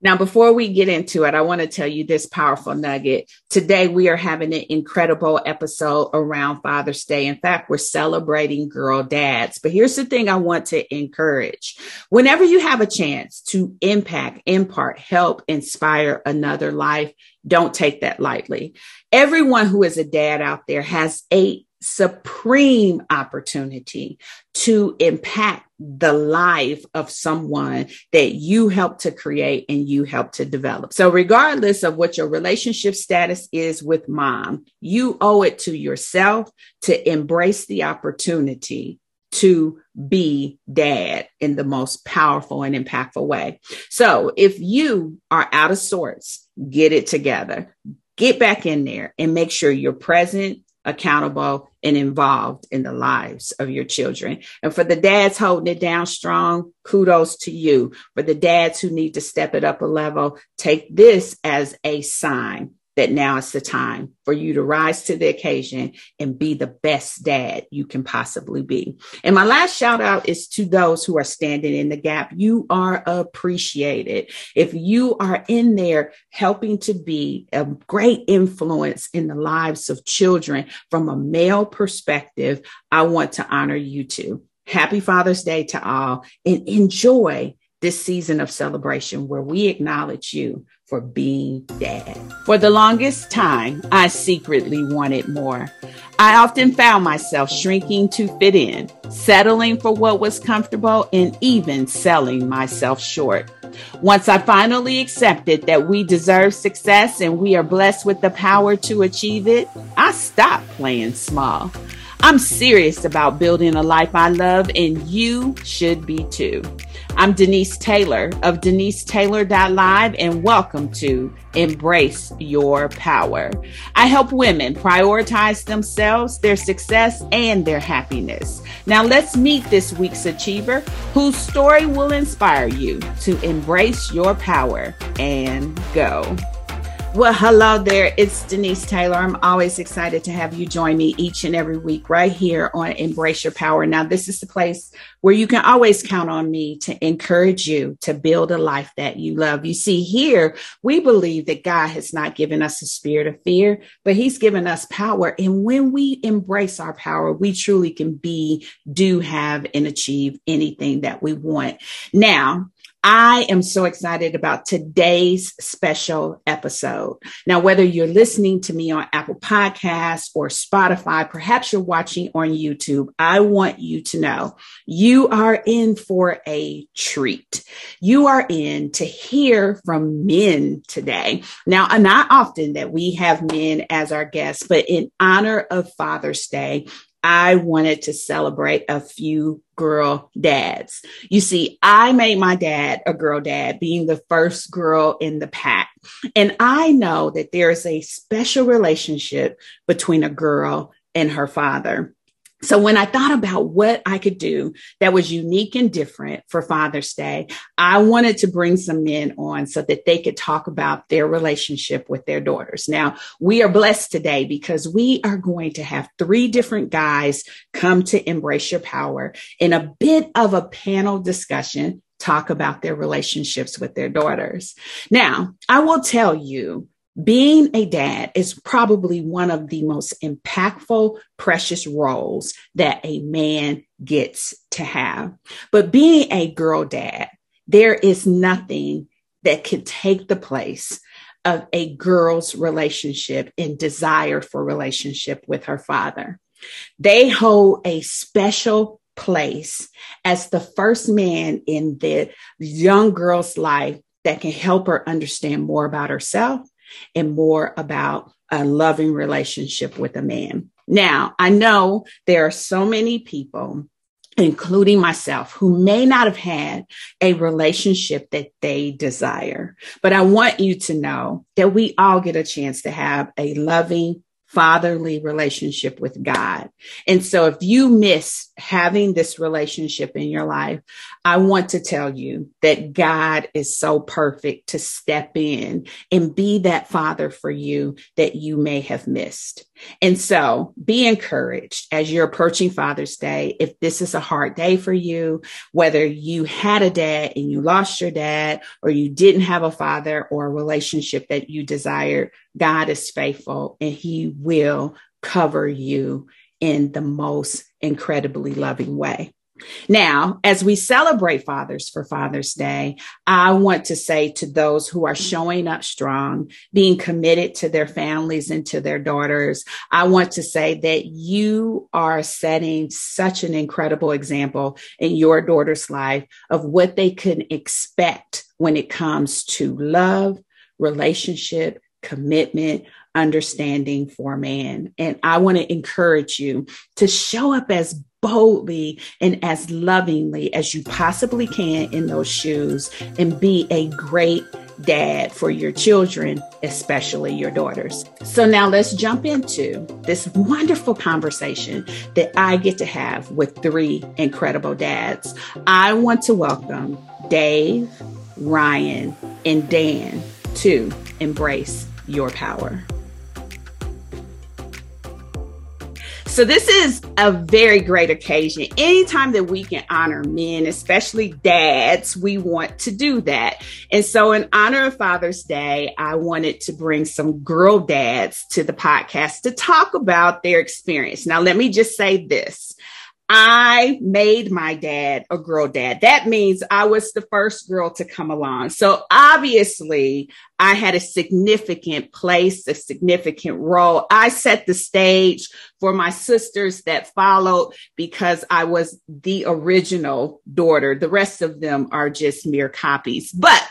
Now, before we get into it, I want to tell you this powerful nugget. Today, we are having an incredible episode around Father's Day. In fact, we're celebrating girl dads. But here's the thing I want to encourage. Whenever you have a chance to impact, impart, help, inspire another life, don't take that lightly. Everyone who is a dad out there has a supreme opportunity to impact the life of someone that you help to create and you help to develop. So, regardless of what your relationship status is with mom, you owe it to yourself to embrace the opportunity to be dad in the most powerful and impactful way. So, if you are out of sorts, get it together. Get back in there and make sure you're present, accountable, and involved in the lives of your children. And for the dads holding it down strong, kudos to you. For the dads who need to step it up a level, take this as a sign that now is the time for you to rise to the occasion and be the best dad you can possibly be. And my last shout out is to those who are standing in the gap. You are appreciated. If you are in there helping to be a great influence in the lives of children from a male perspective, I want to honor you too. Happy Father's Day to all and enjoy this season of celebration where we acknowledge you for being dad. For the longest time, I secretly wanted more. I often found myself shrinking to fit in, settling for what was comfortable, and even selling myself short. Once I finally accepted that we deserve success and we are blessed with the power to achieve it, I stopped playing small. I'm serious about building a life I love, and you should be too. I'm Denise Taylor of DeniseTaylor.live, and welcome to Embrace Your Power. I help women prioritize themselves, their success, and their happiness. Now, let's meet this week's achiever whose story will inspire you to embrace your power and go. Well, hello there. It's Denise Taylor. I'm always excited to have you join me each and every week right here on Embrace Your Power. Now, this is the place where you can always count on me to encourage you to build a life that you love. You see, here we believe that God has not given us a spirit of fear, but He's given us power. And when we embrace our power, we truly can be, do, have, and achieve anything that we want. Now, I am so excited about today's special episode. Now, whether you're listening to me on Apple Podcasts or Spotify, perhaps you're watching on YouTube, I want you to know you are in for a treat. You are in to hear from men today. Now, not often that we have men as our guests, but in honor of Father's Day, I wanted to celebrate a few girl dads. You see, I made my dad a girl dad, being the first girl in the pack. And I know that there is a special relationship between a girl and her father. So when I thought about what I could do that was unique and different for Father's Day, I wanted to bring some men on so that they could talk about their relationship with their daughters. Now, we are blessed today because we are going to have three different guys come to embrace your power in a bit of a panel discussion, talk about their relationships with their daughters. Now, I will tell you being a dad is probably one of the most impactful, precious roles that a man gets to have. But being a girl dad, there is nothing that can take the place of a girl's relationship and desire for relationship with her father. They hold a special place as the first man in the young girl's life that can help her understand more about herself and more about a loving relationship with a man. Now, I know there are so many people, including myself, who may not have had a relationship that they desire, but I want you to know that we all get a chance to have a loving, fatherly relationship with God. And so if you miss having this relationship in your life, I want to tell you that God is so perfect to step in and be that father for you that you may have missed. And so be encouraged as you're approaching Father's Day. If this is a hard day for you, whether you had a dad and you lost your dad, or you didn't have a father or a relationship that you desired, God is faithful and he will cover you in the most incredibly loving way. Now, as we celebrate fathers for Father's Day, I want to say to those who are showing up strong, being committed to their families and to their daughters, I want to say that you are setting such an incredible example in your daughter's life of what they can expect when it comes to love, relationship, commitment, understanding for man. And I want to encourage you to show up as boldly and as lovingly as you possibly can in those shoes and be a great dad for your children, especially your daughters. So now let's jump into this wonderful conversation that I get to have with three incredible dads. I want to welcome Dave, Ryan, and Dan to Embrace Your Power. So, this is a very great occasion. Anytime that we can honor men, especially dads, we want to do that. And so, in honor of Father's Day, I wanted to bring some girl dads to the podcast to talk about their experience. Now, let me just say this I made my dad a girl dad. That means I was the first girl to come along. So obviously, I had a significant place, a significant role. I set the stage for my sisters that followed because I was the original daughter. The rest of them are just mere copies. But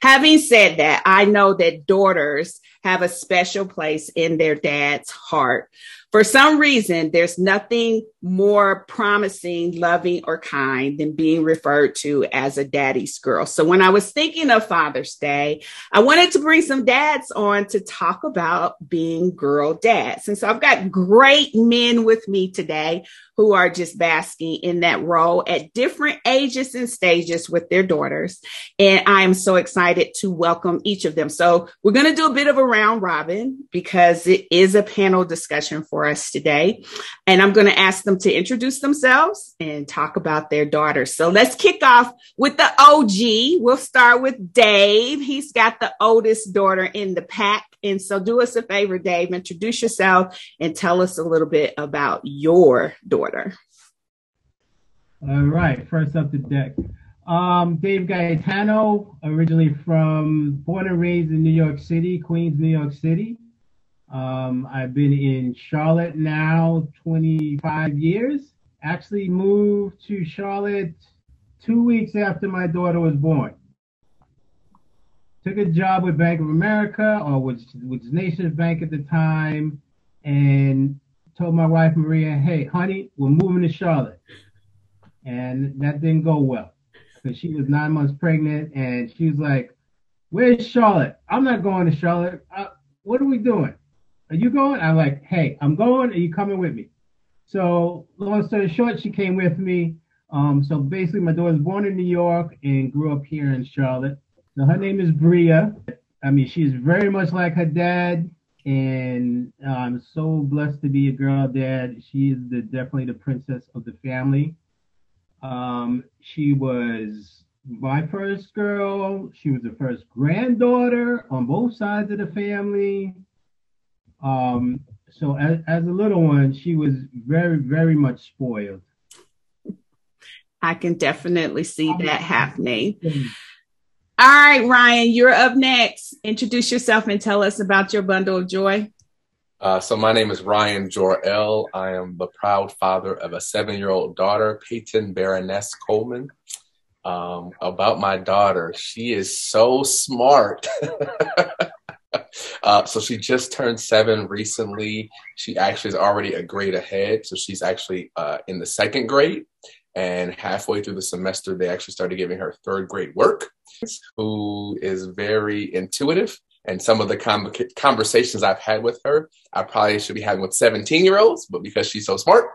having said that, I know that daughters have a special place in their dad's heart. For some reason, there's nothing more promising, loving, or kind than being referred to as a daddy's girl. So when I was thinking of Father's Day, I wanted to bring some dads on to talk about being girl dads. And so I've got great men with me today who are just basking in that role at different ages and stages with their daughters. And I am so excited to welcome each of them. So we're going to do a bit of a round robin because it is a panel discussion for us today. And I'm going to ask them to introduce themselves and talk about their daughters. So let's kick off with the OG. We'll start with Dave. He's got the oldest daughter in the pack. And so do us a favor, Dave, introduce yourself and tell us a little bit about your daughter. All right, first up the deck. Um, Dave Gaetano, originally from born and raised in New York City, Queens, New York City. Um, I've been in Charlotte now 25 years. Actually moved to Charlotte two weeks after my daughter was born took a job with Bank of America or which which Nations Bank at the time, and told my wife Maria, "Hey, honey, we're moving to Charlotte," and that didn't go well because she was nine months pregnant, and she was like, "Where's Charlotte? I'm not going to Charlotte. What are we doing? Are you going?" I'm like, "Hey, I'm going. Are you coming with me?" So long story short, she came with me. Um, so basically, my daughter was born in New York and grew up here in Charlotte. So her name is Bria. I mean, she's very much like her dad, and uh, I'm so blessed to be a girl dad. She is the, definitely the princess of the family. Um, she was my first girl. She was the first granddaughter on both sides of the family. Um, so as, as a little one, she was very, very much spoiled. I can definitely see that happening. All right, Ryan, you're up next. Introduce yourself and tell us about your bundle of joy. Uh, so my name is Ryan Jor-El. I am the proud father of a seven-year-old daughter, Peyton Baroness Coleman. Um, about my daughter, she is so smart. uh, so she just turned seven recently. She actually is already a grade ahead. So she's actually uh, in the second grade. And halfway through the semester, they actually started giving her third grade work, who is very intuitive. And some of the com- conversations I've had with her, I probably should be having with 17 year olds, but because she's so smart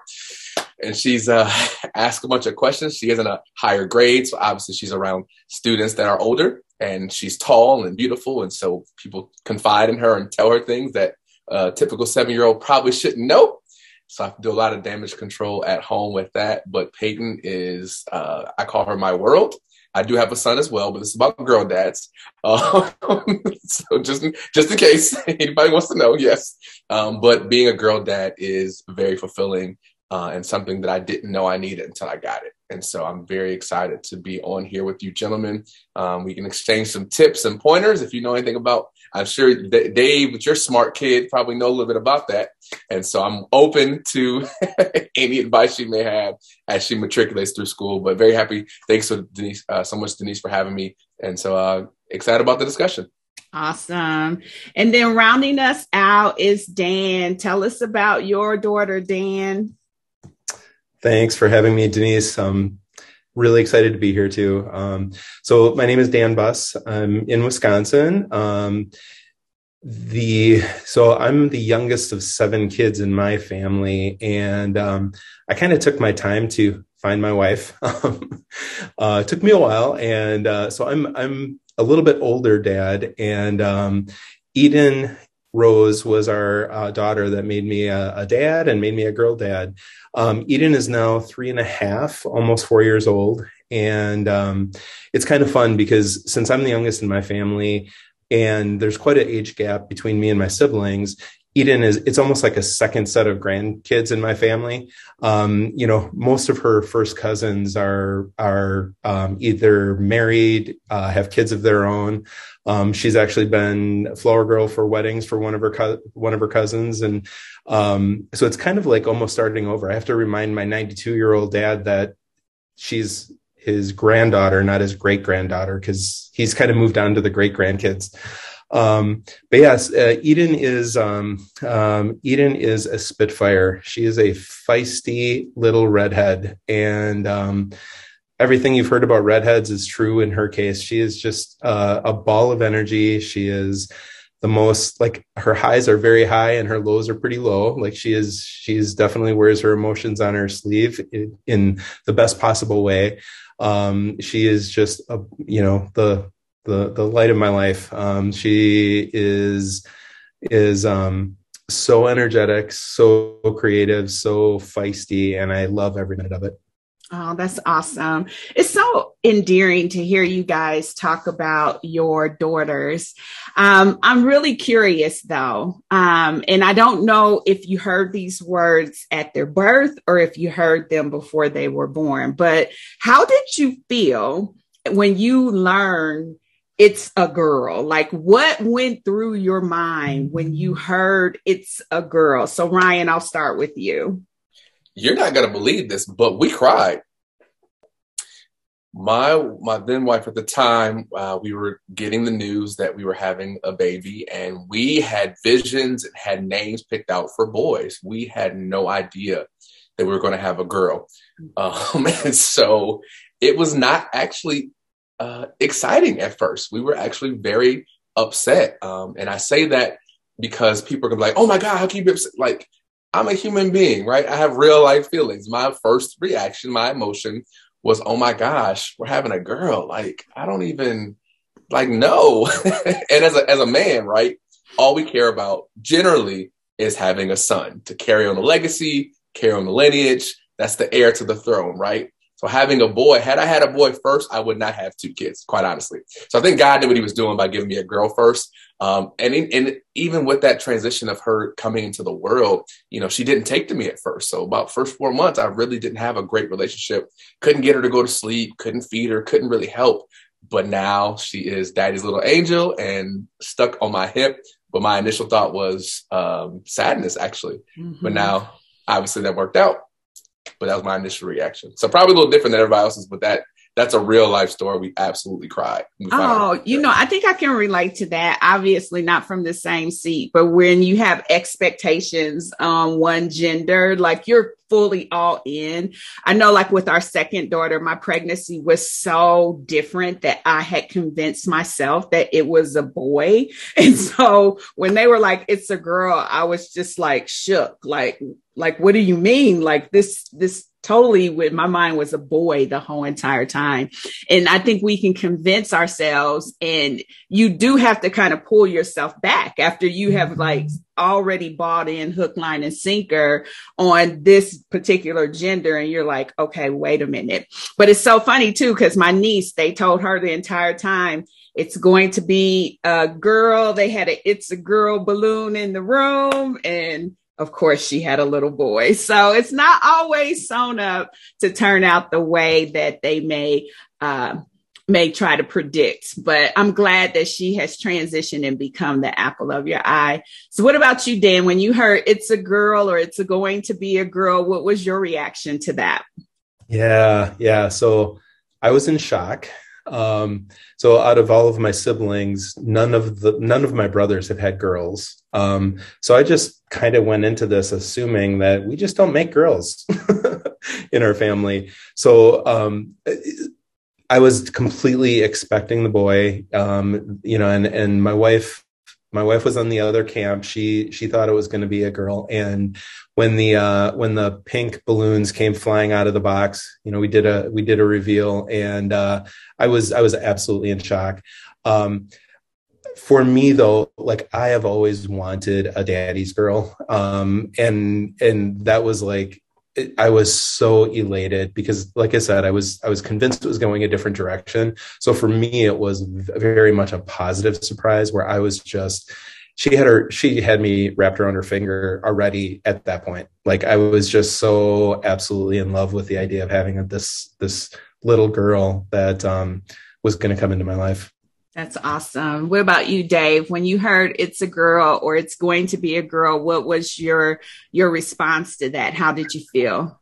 and she's uh, asked a bunch of questions, she is in a higher grade. So obviously, she's around students that are older and she's tall and beautiful. And so people confide in her and tell her things that a typical seven year old probably shouldn't know. So I do a lot of damage control at home with that. But Peyton is, uh, I call her my world. I do have a son as well, but it's about girl dads. Um, so just just in case anybody wants to know, yes. Um, but being a girl dad is very fulfilling uh, and something that I didn't know I needed until I got it. And so I'm very excited to be on here with you, gentlemen. Um, we can exchange some tips and pointers if you know anything about. I'm sure Dave, with your smart kid, probably know a little bit about that. And so I'm open to any advice she may have as she matriculates through school. But very happy. Thanks so Denise, uh, so much, Denise, for having me. And so uh, excited about the discussion. Awesome. And then rounding us out is Dan. Tell us about your daughter, Dan. Thanks for having me, Denise. I'm really excited to be here too. Um, so my name is Dan Buss. I'm in Wisconsin. Um, the so I'm the youngest of seven kids in my family, and um, I kind of took my time to find my wife. uh, took me a while, and uh, so I'm I'm a little bit older dad, and um, Eden Rose was our uh, daughter that made me a, a, dad and made me a girl dad. Um, Eden is now three and a half, almost four years old. And um, it's kind of fun because since I'm the youngest in my family and there's quite an age gap between me and my siblings, Eden is it's almost like a second set of grandkids in my family. Um, you know, most of her first cousins are are um, either married, uh, have kids of their own. Um, she's actually been flower girl for weddings for one of her co- one of her cousins, and um, so it's kind of like almost starting over. I have to remind my 92 year old dad that she's his granddaughter, not his great granddaughter, because he's kind of moved on to the great grandkids. Um, but yes, uh, Eden is um, um, Eden is a spitfire. She is a feisty little redhead, and um, everything you've heard about redheads is true in her case. She is just uh, a ball of energy. She is the most like her highs are very high and her lows are pretty low. Like she is, she's definitely wears her emotions on her sleeve in, in the best possible way. Um, she is just a, you know, the the the light of my life. Um, she is is um, so energetic, so creative, so feisty, and I love every minute of it. Oh, that's awesome. It's so endearing to hear you guys talk about your daughters. Um, I'm really curious though. Um, and I don't know if you heard these words at their birth or if you heard them before they were born, but how did you feel when you learned it's a girl. Like what went through your mind when you heard it's a girl? So Ryan, I'll start with you. You're not gonna believe this, but we cried. My my then wife at the time, uh, we were getting the news that we were having a baby, and we had visions and had names picked out for boys. We had no idea that we were going to have a girl, um, and so it was not actually uh, exciting at first. We were actually very upset. Um, and I say that because people are gonna be like, oh my God, how can you be upset? Like, I'm a human being, right? I have real life feelings. My first reaction, my emotion was, oh my gosh, we're having a girl. Like, I don't even like no. and as a as a man, right? All we care about generally is having a son to carry on the legacy, carry on the lineage. That's the heir to the throne, right? So having a boy, had I had a boy first, I would not have two kids, quite honestly. So I think God knew what he was doing by giving me a girl first. Um, and, in, and even with that transition of her coming into the world, you know, she didn't take to me at first. So about first four months, I really didn't have a great relationship. Couldn't get her to go to sleep, couldn't feed her, couldn't really help. But now she is daddy's little angel and stuck on my hip. But my initial thought was um, sadness, actually. Mm-hmm. But now, obviously, that worked out but that was my initial reaction. So probably a little different than everybody else's, but that that's a real life story. We absolutely cried. We oh, you know, I think I can relate to that. Obviously, not from the same seat, but when you have expectations on one gender, like you're fully all in. I know, like with our second daughter, my pregnancy was so different that I had convinced myself that it was a boy. And so when they were like, it's a girl, I was just like shook, like, like, what do you mean? Like this, this totally with my mind was a boy the whole entire time. And I think we can convince ourselves and you do have to kind of pull yourself back after you have mm-hmm. like already bought in hook, line and sinker on this particular gender. And you're like, okay, wait a minute. But it's so funny too, because my niece, they told her the entire time, it's going to be a girl. They had a it's a girl balloon in the room and of course she had a little boy. So it's not always sewn up to turn out the way that they may uh, may try to predict. But I'm glad that she has transitioned and become the apple of your eye. So what about you, Dan? When you heard it's a girl or it's going to be a girl, what was your reaction to that? Yeah, yeah. So I was in shock. Um, so out of all of my siblings, none of the none of my brothers have had girls. Um, so I just kind of went into this assuming that we just don't make girls in our family. So um, I was completely expecting the boy, um, you know, and and my wife my wife was on the other camp. She she thought it was going to be a girl, and when the uh, when the pink balloons came flying out of the box, you know, we did a we did a reveal, and uh, I was I was absolutely in shock. Um, for me though, like I have always wanted a daddy's girl, um, and and that was like I was so elated because, like I said, I was I was convinced it was going a different direction. So for me, it was very much a positive surprise where I was just she had her she had me wrapped around her finger already at that point. Like I was just so absolutely in love with the idea of having this this little girl that um, was going to come into my life. That's awesome. What about you, Dave? When you heard it's a girl or it's going to be a girl, what was your your response to that? How did you feel?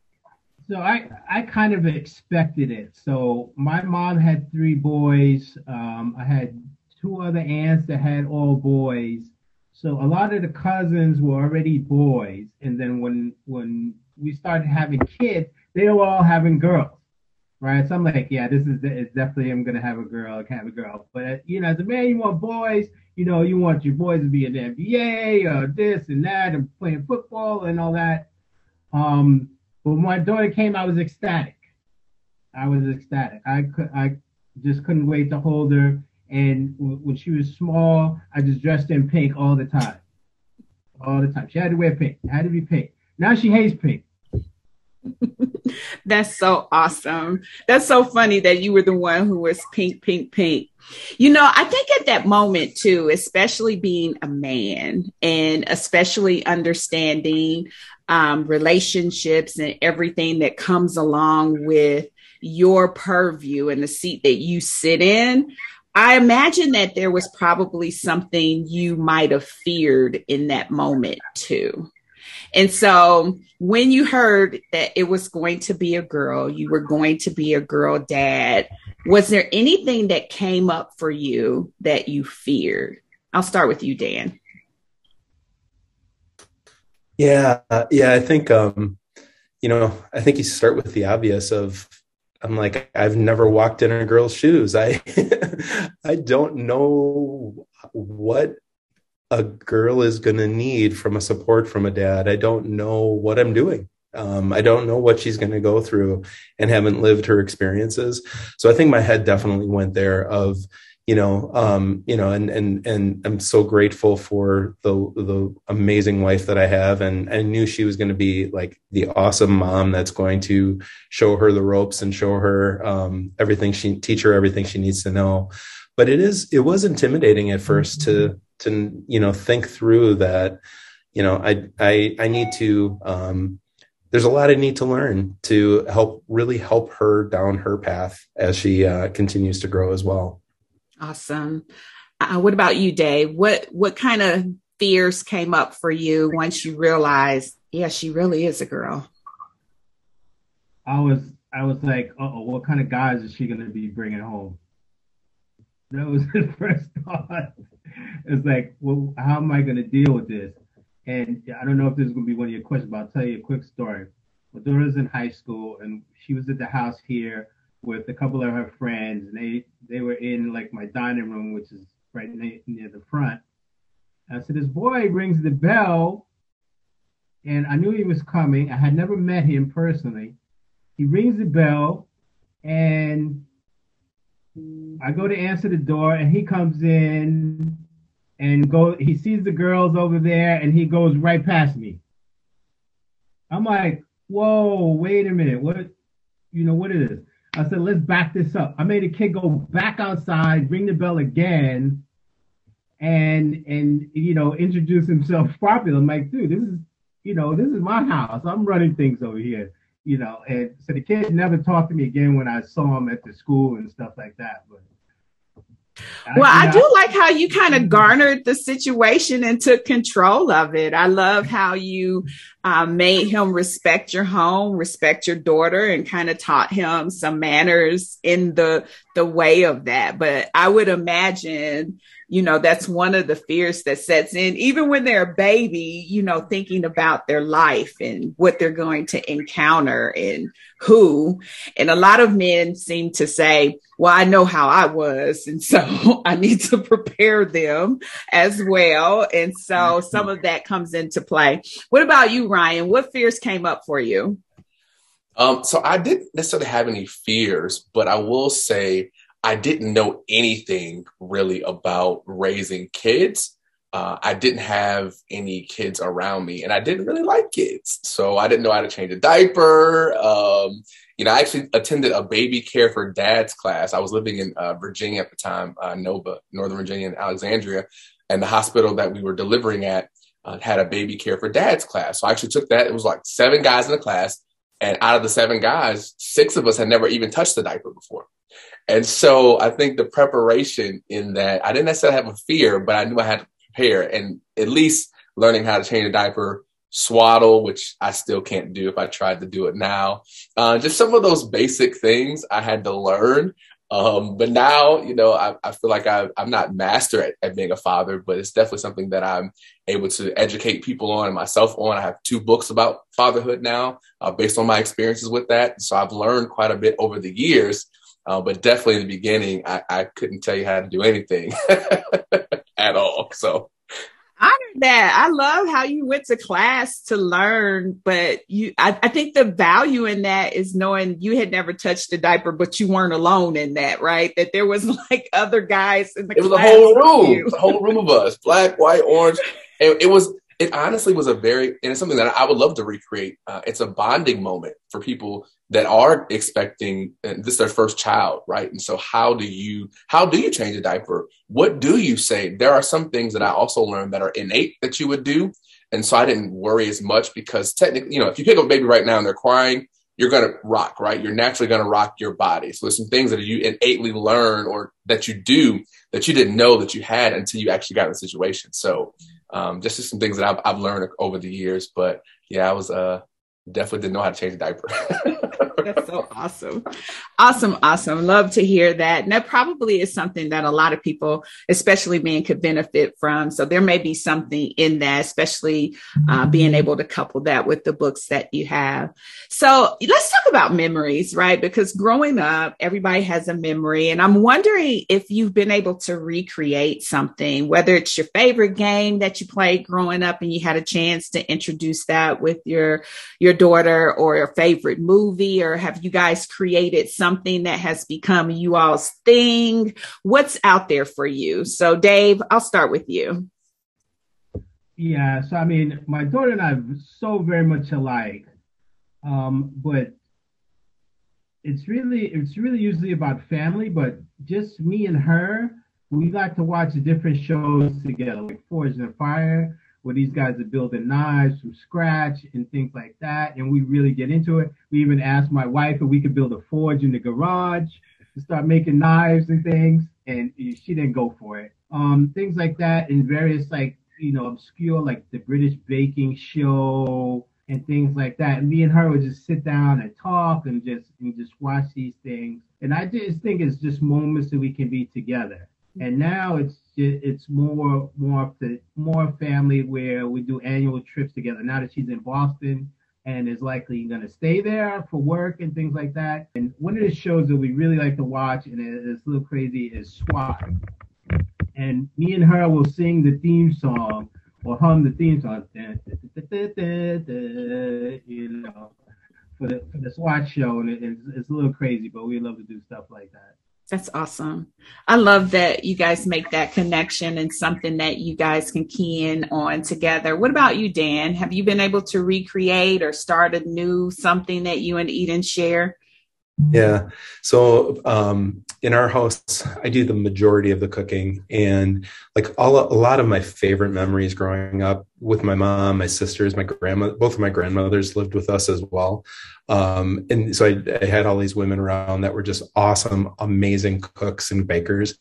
So I I kind of expected it. So my mom had three boys. Um, I had two other aunts that had all boys. So a lot of the cousins were already boys, and then when when we started having kids, they were all having girls right? So I'm like, yeah, this is it's definitely I'm gonna have a girl, I can have a girl. But you know, as a man, you want boys. You know, you want your boys to be in the NBA or this and that and playing football and all that. Um, but when my daughter came, I was ecstatic. I was ecstatic. I could, I just couldn't wait to hold her. And w- when she was small, I just dressed in pink all the time, all the time. She had to wear pink. It had to be pink. Now she hates pink. That's so awesome. That's so funny that you were the one who was pink, pink, pink. You know, I think at that moment too, especially being a man and especially understanding um, relationships and everything that comes along with your purview and the seat that you sit in. I imagine that there was probably something you might have feared in that moment too. And so when you heard that it was going to be a girl, you were going to be a girl dad, was there anything that came up for you that you feared? I'll start with you, Dan. Yeah, yeah, I think um, you know, I think you start with the obvious of I'm like I've never walked in a girl's shoes. I I don't know what a girl is going to need from a support from a dad. I don't know what I'm doing. Um, I don't know what she's going to go through and haven't lived her experiences. So I think my head definitely went there of, you know, um, you know, and, and, and I'm so grateful for the, the amazing wife that I have. And I knew she was going to be like the awesome mom that's going to show her the ropes and show her, um, everything she teach her everything she needs to know. But it is, it was intimidating at 1st to, to you know think through that you know i i i need to um there's a lot i need to learn to help really help her down her path as she uh, continues to grow as well. Awesome. Uh, what about you dave what what kind of fears came up for you once you realized yeah she really is a girl? I was i was like oh what kind of guys is she going to be bringing home that was his first thought it's like, well, how am I going to deal with this? And I don't know if this is going to be one of your questions, but I'll tell you a quick story. My daughter's in high school, and she was at the house here with a couple of her friends, and they they were in like my dining room, which is right near, the front. And so this boy rings the bell, and I knew he was coming. I had never met him personally, he rings the bell, and I go to answer the door, and he comes in and go. He sees the girls over there, and he goes right past me. I'm like, whoa, wait a minute, what? You know what it is? I said, let's back this up. I made a kid go back outside, ring the bell again, and and you know introduce himself properly. I'm like, dude, this is you know this is my house. I'm running things over here you know, and so the kid never talked to me again when I saw him at the school and stuff like that. But well, I, I do like how you kind of garnered the situation and took control of it. I love how you uh, made him respect your home, respect your daughter, and kind of taught him some manners in the the way of that. But I would imagine you know, that's one of the fears that sets in, even when they're a baby, you know, thinking about their life and what they're going to encounter and who. And a lot of men seem to say, well, I know how I was. And so I need to prepare them as well. And so mm-hmm. some of that comes into play. What about you, Ryan? What fears came up for you? Um, so I didn't necessarily have any fears, but I will say I didn't know anything really about raising kids. Uh, I didn't have any kids around me, and I didn't really like kids, so I didn't know how to change a diaper. Um, you know, I actually attended a baby care for dads class. I was living in uh, Virginia at the time, uh, Nova, Northern Virginia, in Alexandria, and the hospital that we were delivering at uh, had a baby care for dads class. So I actually took that. It was like seven guys in the class, and out of the seven guys, six of us had never even touched the diaper before. And so I think the preparation in that I didn't necessarily have a fear, but I knew I had to prepare and at least learning how to change a diaper, swaddle, which I still can't do if I tried to do it now. Uh, just some of those basic things I had to learn. Um, but now, you know, I, I feel like I, am not master at, at, being a father, but it's definitely something that I'm able to educate people on and myself on. I have two books about fatherhood now, uh, based on my experiences with that. So I've learned quite a bit over the years. Uh, but definitely in the beginning, I, I couldn't tell you how to do anything at all. So honor that. I love how you went to class to learn, but you, I, I, think the value in that is knowing you had never touched a diaper, but you weren't alone in that, right? That there was like other guys in the It was a whole room, a whole room of us, black, white, orange. And it was, it honestly was a very, and it's something that I would love to recreate. Uh, it's a bonding moment for people that are expecting and this is their first child right? And so how do you how do you change a diaper? What do you say? There are some things that i also learned that are innate that you would do. And so i didn't worry as much because technically you know if you pick up a baby right now and they're crying you're going to rock right? You're naturally going to rock your body. So there's some things that you innately learn or that you do that you didn't know that you had until you actually got in the situation. So um, just some things that I've, I've learned over the years but yeah i was uh definitely didn't know how to change a diaper. That's so awesome. Awesome, awesome. Love to hear that. And that probably is something that a lot of people, especially men, could benefit from. So there may be something in that, especially uh, being able to couple that with the books that you have. So let's talk about memories, right? Because growing up, everybody has a memory. And I'm wondering if you've been able to recreate something, whether it's your favorite game that you played growing up and you had a chance to introduce that with your, your daughter or a favorite movie, or have you guys created something that has become you all's thing? What's out there for you? So, Dave, I'll start with you. Yeah, so I mean, my daughter and I are so very much alike, um, but it's really it's really usually about family, but just me and her. We like to watch different shows together, like Forged in Fire where these guys are building knives from scratch and things like that. And we really get into it. We even asked my wife if we could build a forge in the garage to start making knives and things. And she didn't go for it. Um, things like that and various like, you know, obscure like the British baking show and things like that. And me and her would just sit down and talk and just and just watch these things. And I just think it's just moments that we can be together. And now it's it's more more more family where we do annual trips together. Now that she's in Boston and is likely going to stay there for work and things like that. And one of the shows that we really like to watch and it's a little crazy is SWAT. And me and her will sing the theme song or hum the theme song, you know, for the for the SWAT show, and it's, it's a little crazy, but we love to do stuff like that. That's awesome. I love that you guys make that connection and something that you guys can key in on together. What about you, Dan? Have you been able to recreate or start a new something that you and Eden share? Yeah. So um, in our house, I do the majority of the cooking, and like all a lot of my favorite memories growing up with my mom, my sisters, my grandma, both of my grandmothers lived with us as well. Um, and so I, I, had all these women around that were just awesome, amazing cooks and bakers.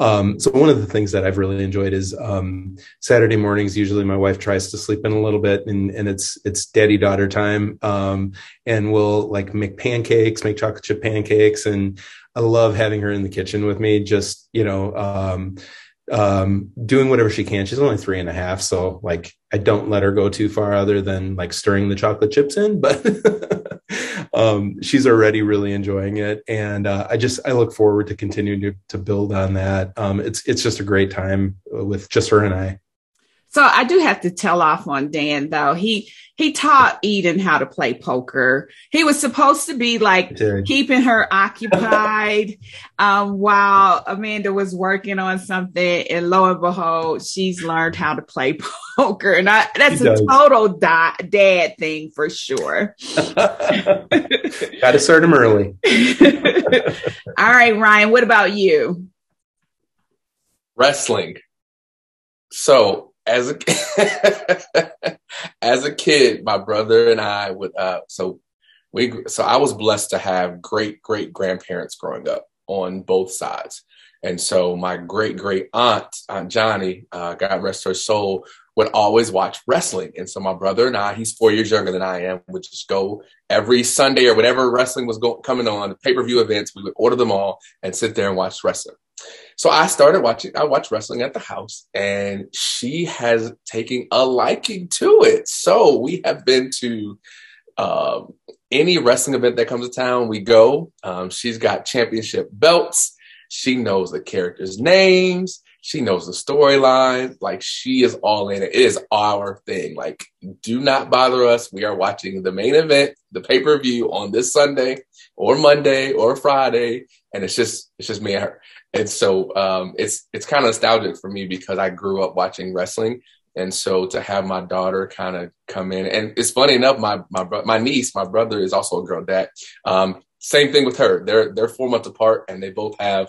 Um, so one of the things that I've really enjoyed is um, Saturday mornings. Usually, my wife tries to sleep in a little bit, and, and it's it's daddy daughter time, um, and we'll like make pancakes, make chocolate chip pancakes, and I love having her in the kitchen with me. Just you know um, doing whatever she can. She's only three and a half, so like I don't let her go too far other than like stirring the chocolate chips in, but um, she's already really enjoying it, and uh, I just I look forward to continuing to, to build on that. Um, it's it's just a great time with just her and I. So I do have to tell off on Dan though. He he taught Eden how to play poker. He was supposed to be like keeping her occupied um, while Amanda was working on something, and lo and behold, she's learned how to play poker. And I, that's a total di- dad thing for sure. Got to start him early. All right, Ryan. What about you? Wrestling. So as a as a kid, my brother and I would uh, so we so I was blessed to have great great grandparents growing up on both sides, and so my great great aunt Aunt Johnny, uh, God rest her soul, would always watch wrestling, and so my brother and I, he's four years younger than I am, would just go every Sunday or whatever wrestling was going coming on the pay per view events. We would order them all and sit there and watch wrestling. So I started watching, I watched wrestling at the house and she has taken a liking to it. So we have been to um, any wrestling event that comes to town, we go. Um, she's got championship belts. She knows the characters' names. She knows the storyline. Like she is all in it. It is our thing. Like, do not bother us. We are watching the main event, the pay per view on this Sunday or Monday or Friday, and it's just it's just me and her. And so um, it's it's kind of nostalgic for me because I grew up watching wrestling, and so to have my daughter kind of come in, and it's funny enough, my my my niece, my brother is also a girl dad. Um, same thing with her. They're they're four months apart, and they both have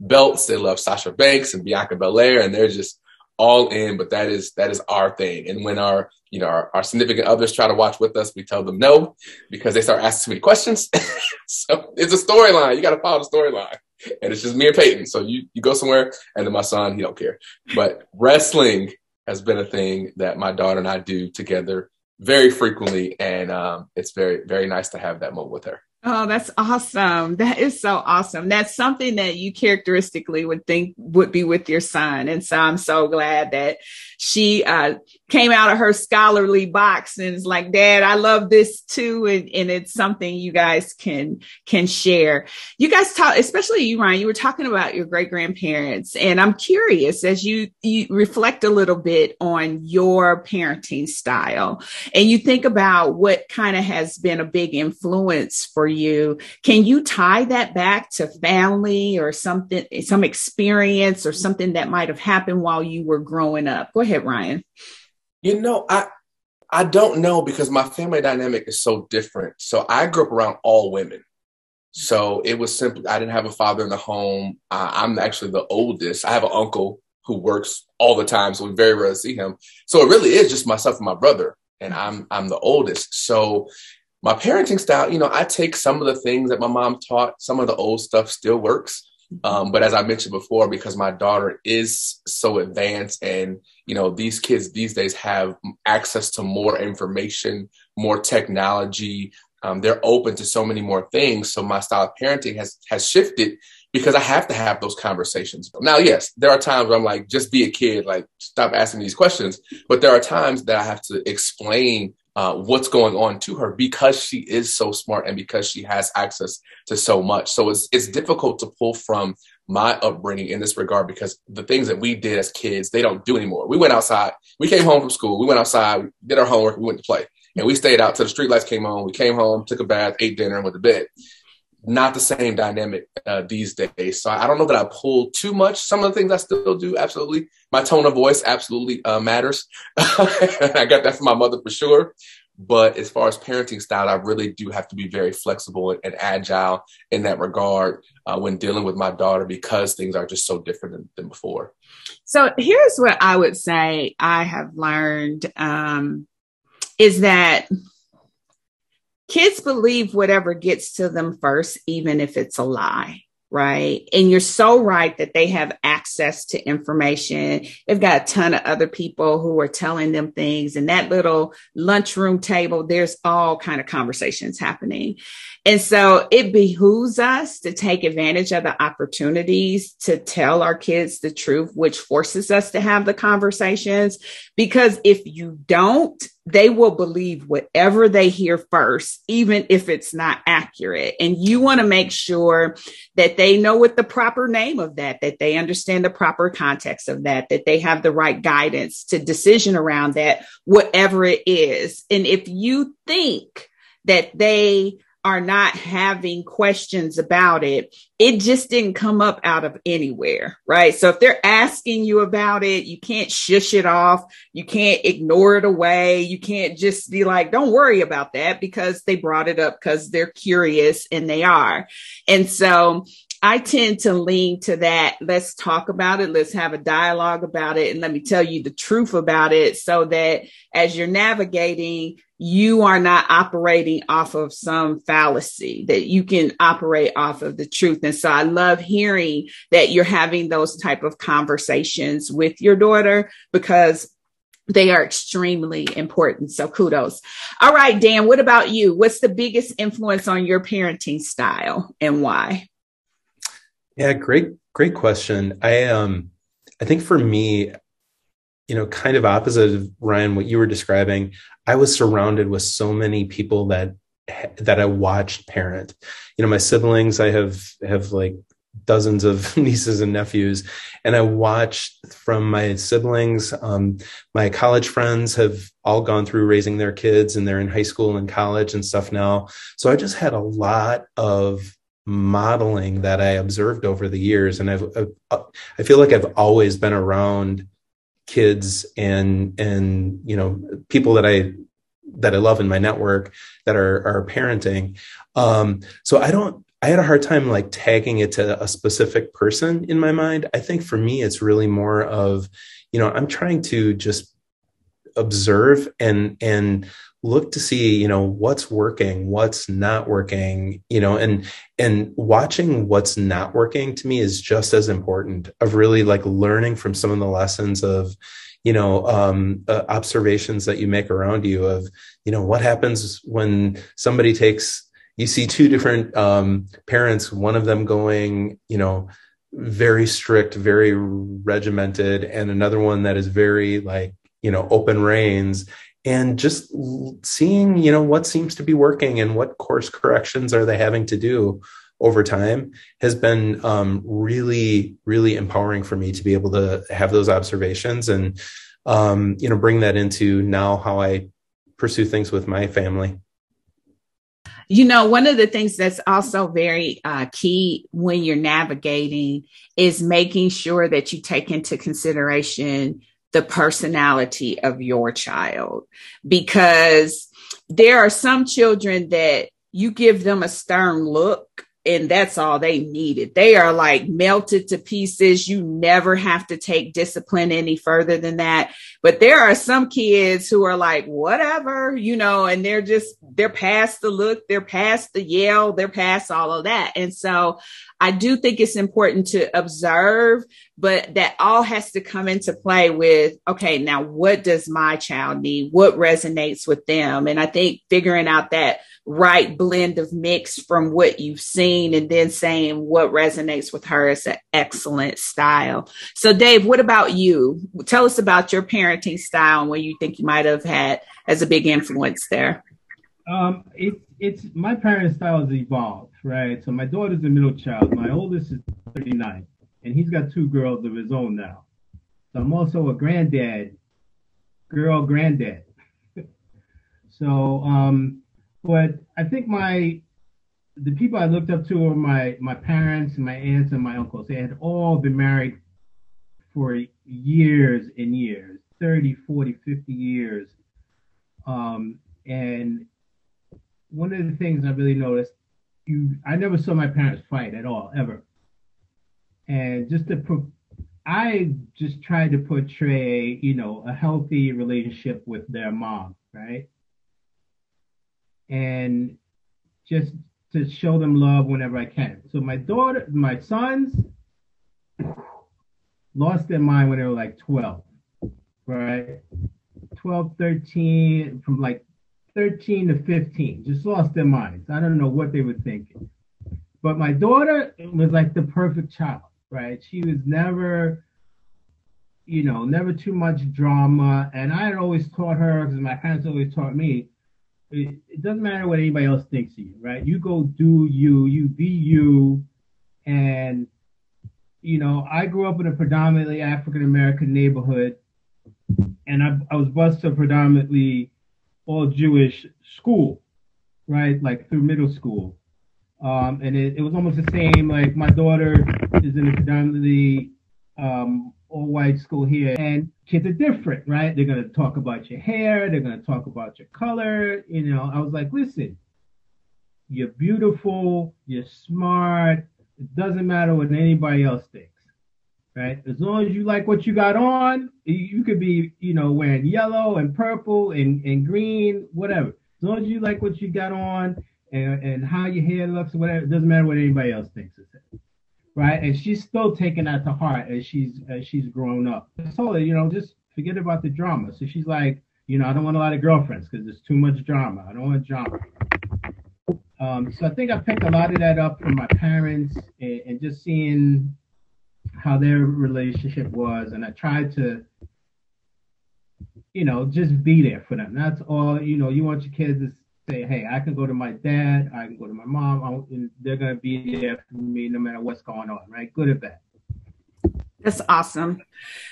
belts. They love Sasha Banks and Bianca Belair, and they're just all in. But that is that is our thing. And when our you know our, our significant others try to watch with us, we tell them no because they start asking too many questions. so it's a storyline. You got to follow the storyline and it's just me and Peyton. So you, you go somewhere, and then my son, he don't care. But wrestling has been a thing that my daughter and I do together very frequently, and um, it's very very nice to have that moment with her. Oh, that's awesome. That is so awesome. That's something that you characteristically would think would be with your son. And so I'm so glad that she uh, came out of her scholarly box and is like, Dad, I love this too. And, and, it's something you guys can can share. You guys talk, especially you, Ryan, you were talking about your great grandparents. And I'm curious as you, you reflect a little bit on your parenting style and you think about what kind of has been a big influence for you. Can you tie that back to family or something, some experience or something that might have happened while you were growing up? Go ahead, Ryan. You know, I I don't know because my family dynamic is so different. So I grew up around all women. So it was simply I didn't have a father in the home. I'm actually the oldest. I have an uncle who works all the time, so we very rarely see him. So it really is just myself and my brother, and I'm I'm the oldest. So my parenting style, you know, I take some of the things that my mom taught. Some of the old stuff still works. Um, but as I mentioned before, because my daughter is so advanced and, you know, these kids these days have access to more information, more technology. Um, they're open to so many more things. So my style of parenting has, has shifted because I have to have those conversations. Now, yes, there are times where I'm like, just be a kid, like stop asking these questions. But there are times that I have to explain uh, what's going on to her because she is so smart and because she has access to so much. So it's it's difficult to pull from my upbringing in this regard because the things that we did as kids they don't do anymore. We went outside, we came home from school, we went outside, did our homework, we went to play. And we stayed out till the street lights came on. We came home, took a bath, ate dinner, and went to bed. Not the same dynamic uh, these days. So I don't know that I pull too much. Some of the things I still do, absolutely. My tone of voice absolutely uh, matters. I got that from my mother for sure. But as far as parenting style, I really do have to be very flexible and, agile in that regard uh, when dealing with my daughter because things are just so different than, than before. So here's what I would say I have learned um, is that kids believe whatever gets to them first, even if it's a lie right? And you're so right that they have access to information. They've got a ton of other people who are telling them things. And that little lunchroom table, there's all kind of conversations happening. And so it behooves us to take advantage of the opportunities to tell our kids the truth, which forces us to have the conversations. Because if you don't, they will believe whatever they hear first, even if it's not accurate. And you want to make sure that they know what the proper name of that, that they understand the proper context of that, that they have the right guidance to decision around that, whatever it is. And if you think that they are not having questions about it, it just didn't come up out of anywhere, right? So if they're asking you about it, you can't shush it off. You can't ignore it away. You can't just be like, don't worry about that because they brought it up because they're curious and they are. And so I tend to lean to that. Let's talk about it. Let's have a dialogue about it. And let me tell you the truth about it so that as you're navigating, you are not operating off of some fallacy, that you can operate off of the truth. And so I love hearing that you're having those type of conversations with your daughter because they are extremely important. So kudos. All right, Dan, what about you? What's the biggest influence on your parenting style and why? Yeah, great, great question. I um I think for me, you know, kind of opposite of Ryan, what you were describing, I was surrounded with so many people that that I watched parent. You know, my siblings, I have have like dozens of nieces and nephews, and I watched from my siblings. Um, my college friends have all gone through raising their kids, and they're in high school and college and stuff now. So I just had a lot of modeling that I observed over the years, and I've, I've I feel like I've always been around kids and and you know people that I that I love in my network that are are parenting. Um, so I don't. I had a hard time like tagging it to a specific person in my mind. I think for me, it's really more of, you know, I'm trying to just observe and and look to see you know what's working what's not working you know and and watching what's not working to me is just as important of really like learning from some of the lessons of you know um, uh, observations that you make around you of you know what happens when somebody takes you see two different um, parents one of them going you know very strict very regimented and another one that is very like you know open reins and just seeing you know what seems to be working and what course corrections are they having to do over time has been um, really really empowering for me to be able to have those observations and um, you know bring that into now how i pursue things with my family. You know, one of the things that's also very uh, key when you're navigating is making sure that you take into consideration the personality of your child. Because there are some children that you give them a stern look and that's all they needed. They are like melted to pieces. You never have to take discipline any further than that. But there are some kids who are like, whatever, you know, and they're just, they're past the look, they're past the yell, they're past all of that. And so I do think it's important to observe, but that all has to come into play with, okay, now what does my child need? What resonates with them? And I think figuring out that right blend of mix from what you've seen and then saying what resonates with her is an excellent style. So Dave, what about you? Tell us about your parenting style and what you think you might have had as a big influence there. Um, it, it's my parenting style has evolved right? So my daughter's the middle child. My oldest is 39, and he's got two girls of his own now. So I'm also a granddad, girl granddad. So, um, but I think my the people I looked up to were my my parents, and my aunts, and my uncles. They had all been married for years and years 30, 40, 50 years. Um, and one of the things I really noticed, you I never saw my parents fight at all, ever. And just to I just tried to portray, you know, a healthy relationship with their mom, right? And just to show them love whenever I can. So my daughter, my sons lost their mind when they were like 12, right? 12, 13, from like 13 to 15, just lost their minds. I don't know what they were thinking. But my daughter was like the perfect child, right? She was never, you know, never too much drama. And I had always taught her, because my parents always taught me, it, doesn't matter what anybody else thinks of you, right? You go do you, you be you. And, you know, I grew up in a predominantly African American neighborhood, and I, I was bused to a predominantly all Jewish school, right? Like through middle school. Um, and it, it was almost the same. Like my daughter is in a predominantly um, all white school here, and kids are different, right? They're gonna talk about your hair, they're gonna talk about your color. You know, I was like, listen, you're beautiful, you're smart. It doesn't matter what anybody else thinks, right? As long as you like what you got on, you could be, you know, wearing yellow and purple and, and green, whatever. As long as you like what you got on and, and how your hair looks, whatever, it doesn't matter what anybody else thinks right? And she's still taking that to heart as she's as she's grown up. I told her, you know, just forget about the drama. So she's like, you know, I don't want a lot of girlfriends because there's too much drama. I don't want drama. Um, so I think I picked a lot of that up from my parents and, and just seeing how their relationship was, and I tried to, you know, just be there for them. That's all. You know, you want your kids say, hey, I can go to my dad, I can go to my mom, and they're going to be there for me no matter what's going on, right? Good or bad. That's awesome.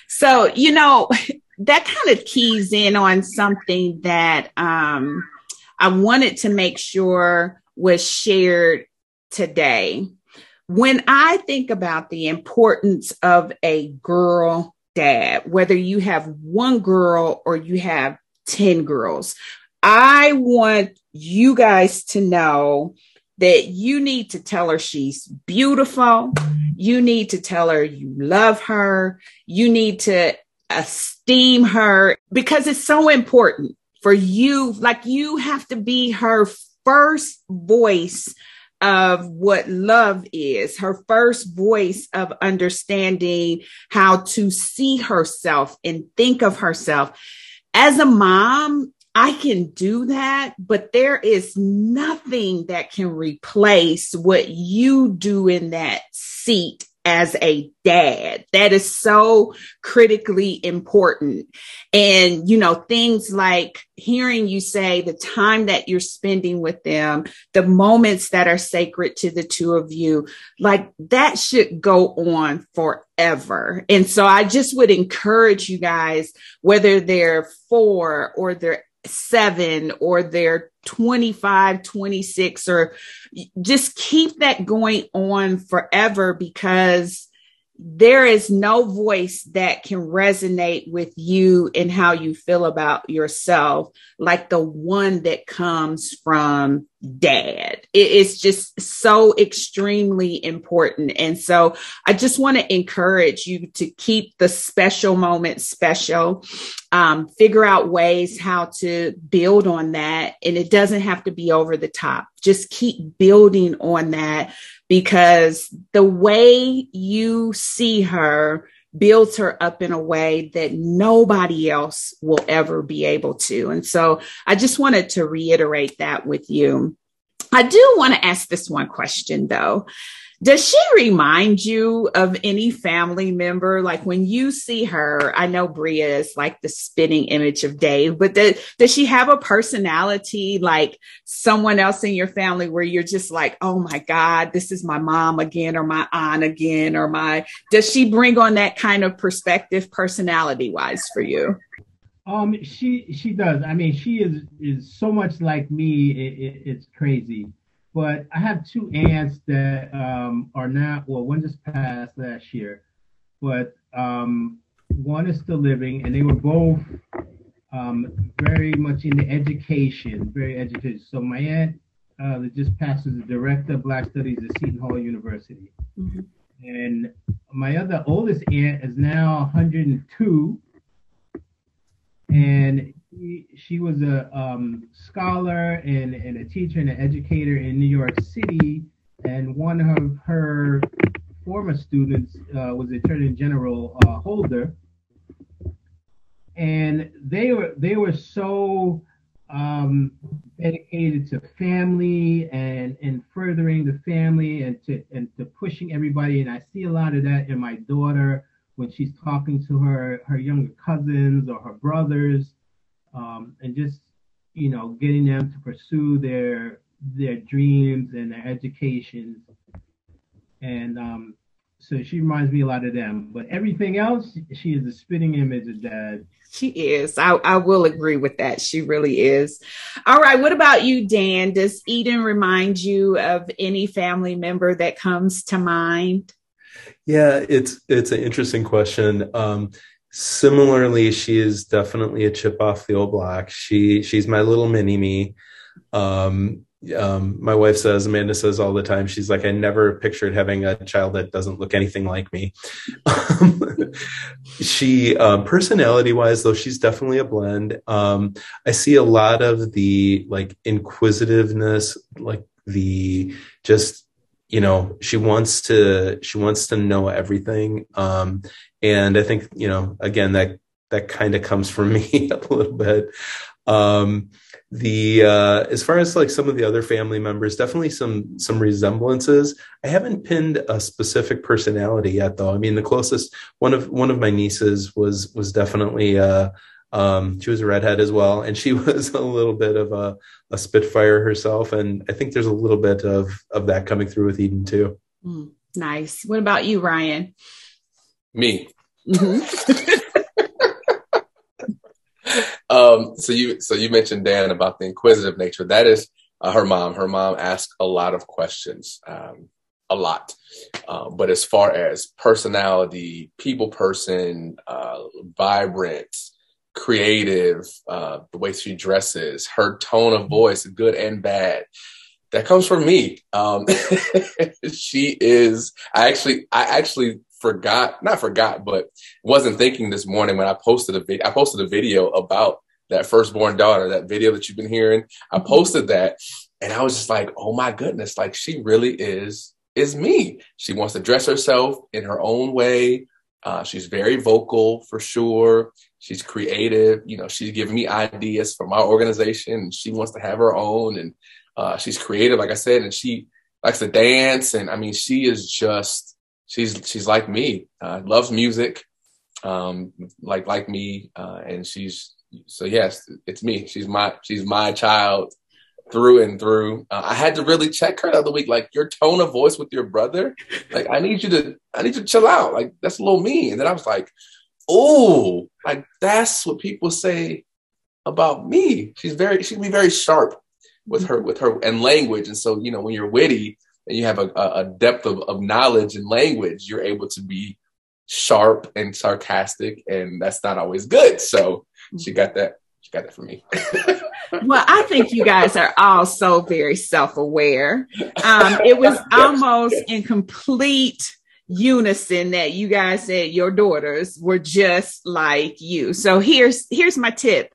So, you know, that kind of keys in on something that um, I wanted to make sure was shared today. When I think about the importance of a girl dad, whether you have one girl or you have 10 girls, I want you guys to know that you need to tell her she's beautiful. You need to tell her you love her. You need to esteem her because it's so important for you. Like you have to be her first voice of what love is, her first voice of understanding how to see herself and think of herself. As a mom, I can do that, but there is nothing that can replace what you do in that seat as a dad. That is so critically important. And, you know, things like hearing you say the time that you're spending with them, the moments that are sacred to the two of you, like that should go on forever. And so I just would encourage you guys, whether they're four or they're seven or they're 25, 26, or just keep that going on forever because there is no voice that can resonate with you and how you feel about yourself like the one that comes from dad. It's just so extremely important. And so I just want to encourage you to keep the special moment special. Um, figure out ways how to build on that. And it doesn't have to be over the top. Just keep building on that because the way you see her builds her up in a way that nobody else will ever be able to. And so I just wanted to reiterate that with you. I do want to ask this one question though. Does she remind you of any family member? Like when you see her, I know Bria is like the spinning image of Dave, but does, does she have a personality like someone else in your family where you're just like, oh my God, this is my mom again, or my aunt again, or my, does she bring on that kind of perspective personality wise for you? Um, she she does. I mean, she is is so much like me. It, it, it's crazy. But I have two aunts that um, are now. Well, one just passed last year, but um, one is still living, and they were both um, very much in the education, very educated. So my aunt uh, that just passed as the director of Black Studies at Seton Hall University, mm-hmm. and my other oldest aunt is now 102 and she, she was a um, scholar and, and a teacher and an educator in New York City. And one of her former students uh, was Attorney General uh, Holder, and they were they were so um, dedicated to family and and furthering the family and to and to pushing everybody. And I see a lot of that in my daughter when she's talking to her her younger cousins or her brothers, um, and just you know getting them to pursue their their dreams and their educations. And um, so she reminds me a lot of them. But everything else, she is a spitting image of dad. She is. I, I will agree with that. She really is. All right. What about you, Dan? Does Eden remind you of any family member that comes to mind? Yeah, it's it's an interesting question. Um, similarly, she is definitely a chip off the old block. She she's my little mini me. Um, um, my wife says, Amanda says all the time, she's like, I never pictured having a child that doesn't look anything like me. she, um, personality wise, though, she's definitely a blend. Um, I see a lot of the like inquisitiveness, like the just you know she wants to she wants to know everything. Um and i think you know again that that kind of comes from me a little bit. Um the uh as far as like some of the other family members definitely some some resemblances. I haven't pinned a specific personality yet though. I mean the closest one of one of my nieces was was definitely uh um, she was a redhead as well, and she was a little bit of a, a spitfire herself. And I think there's a little bit of of that coming through with Eden too. Mm, nice. What about you, Ryan? Me. Mm-hmm. um, so you so you mentioned Dan about the inquisitive nature. That is uh, her mom. Her mom asked a lot of questions. Um, a lot. Uh, but as far as personality, people person, uh, vibrant, creative, uh, the way she dresses, her tone of voice, good and bad. That comes from me. Um, she is. I actually, I actually forgot, not forgot, but wasn't thinking this morning when I posted a video. I posted a video about that firstborn daughter, that video that you've been hearing. I mm-hmm. posted that, and I was just like, oh my goodness, like she really is is me. She wants to dress herself in her own way. Uh, she's very vocal for sure. She's creative. You know, she's giving me ideas for my organization and she wants to have her own. And uh, she's creative, like I said, and she likes to dance. And I mean, she is just, she's, she's like me, uh, loves music, um, like, like me. Uh, and she's, so yes, it's me. She's my, she's my child through and through. Uh, I had to really check her the other week, like your tone of voice with your brother. Like, I need you to, I need you to chill out. Like, that's a little mean. And then I was like, oh, like that's what people say about me. She's very, she can be very sharp with her, with her and language. And so, you know, when you're witty and you have a, a depth of, of knowledge and language, you're able to be sharp and sarcastic, and that's not always good. So she got that. She got that from me. well, I think you guys are all so very self aware. Um, it was almost in complete unison that you guys said your daughters were just like you. So here's here's my tip.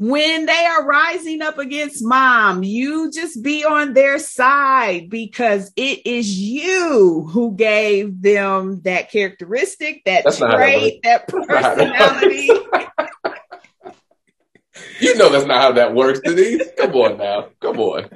When they are rising up against mom, you just be on their side because it is you who gave them that characteristic, that that's trait, that, that personality. you know that's not how that works, Denise. Come on now. Come on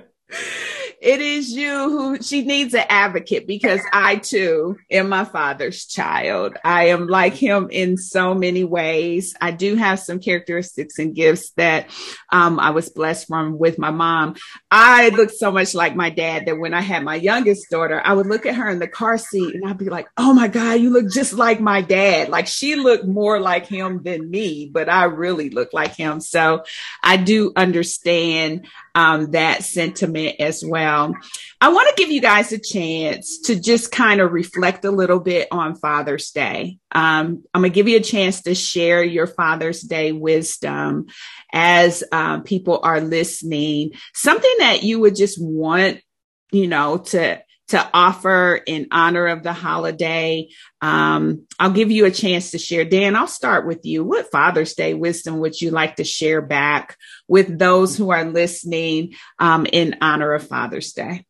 it is you who she needs an advocate because I too am my father's child. I am like him in so many ways. I do have some characteristics and gifts that um, I was blessed from with my mom. I look so much like my dad that when I had my youngest daughter, I would look at her in the car seat and I'd be like, oh my God, you look just like my dad. Like she looked more like him than me, but I really look like him. So I do understand um, that sentiment as well. I want to give you guys a chance to just kind of reflect a little bit on Father's Day. Um, I'm going to give you a chance to share your Father's Day wisdom as um, people are listening, something that you would just want, you know, to to offer in honor of the holiday. Um, I'll give you a chance to share. Dan, I'll start with you. What Father's Day wisdom would you like to share back with those who are listening um, in honor of Father's Day?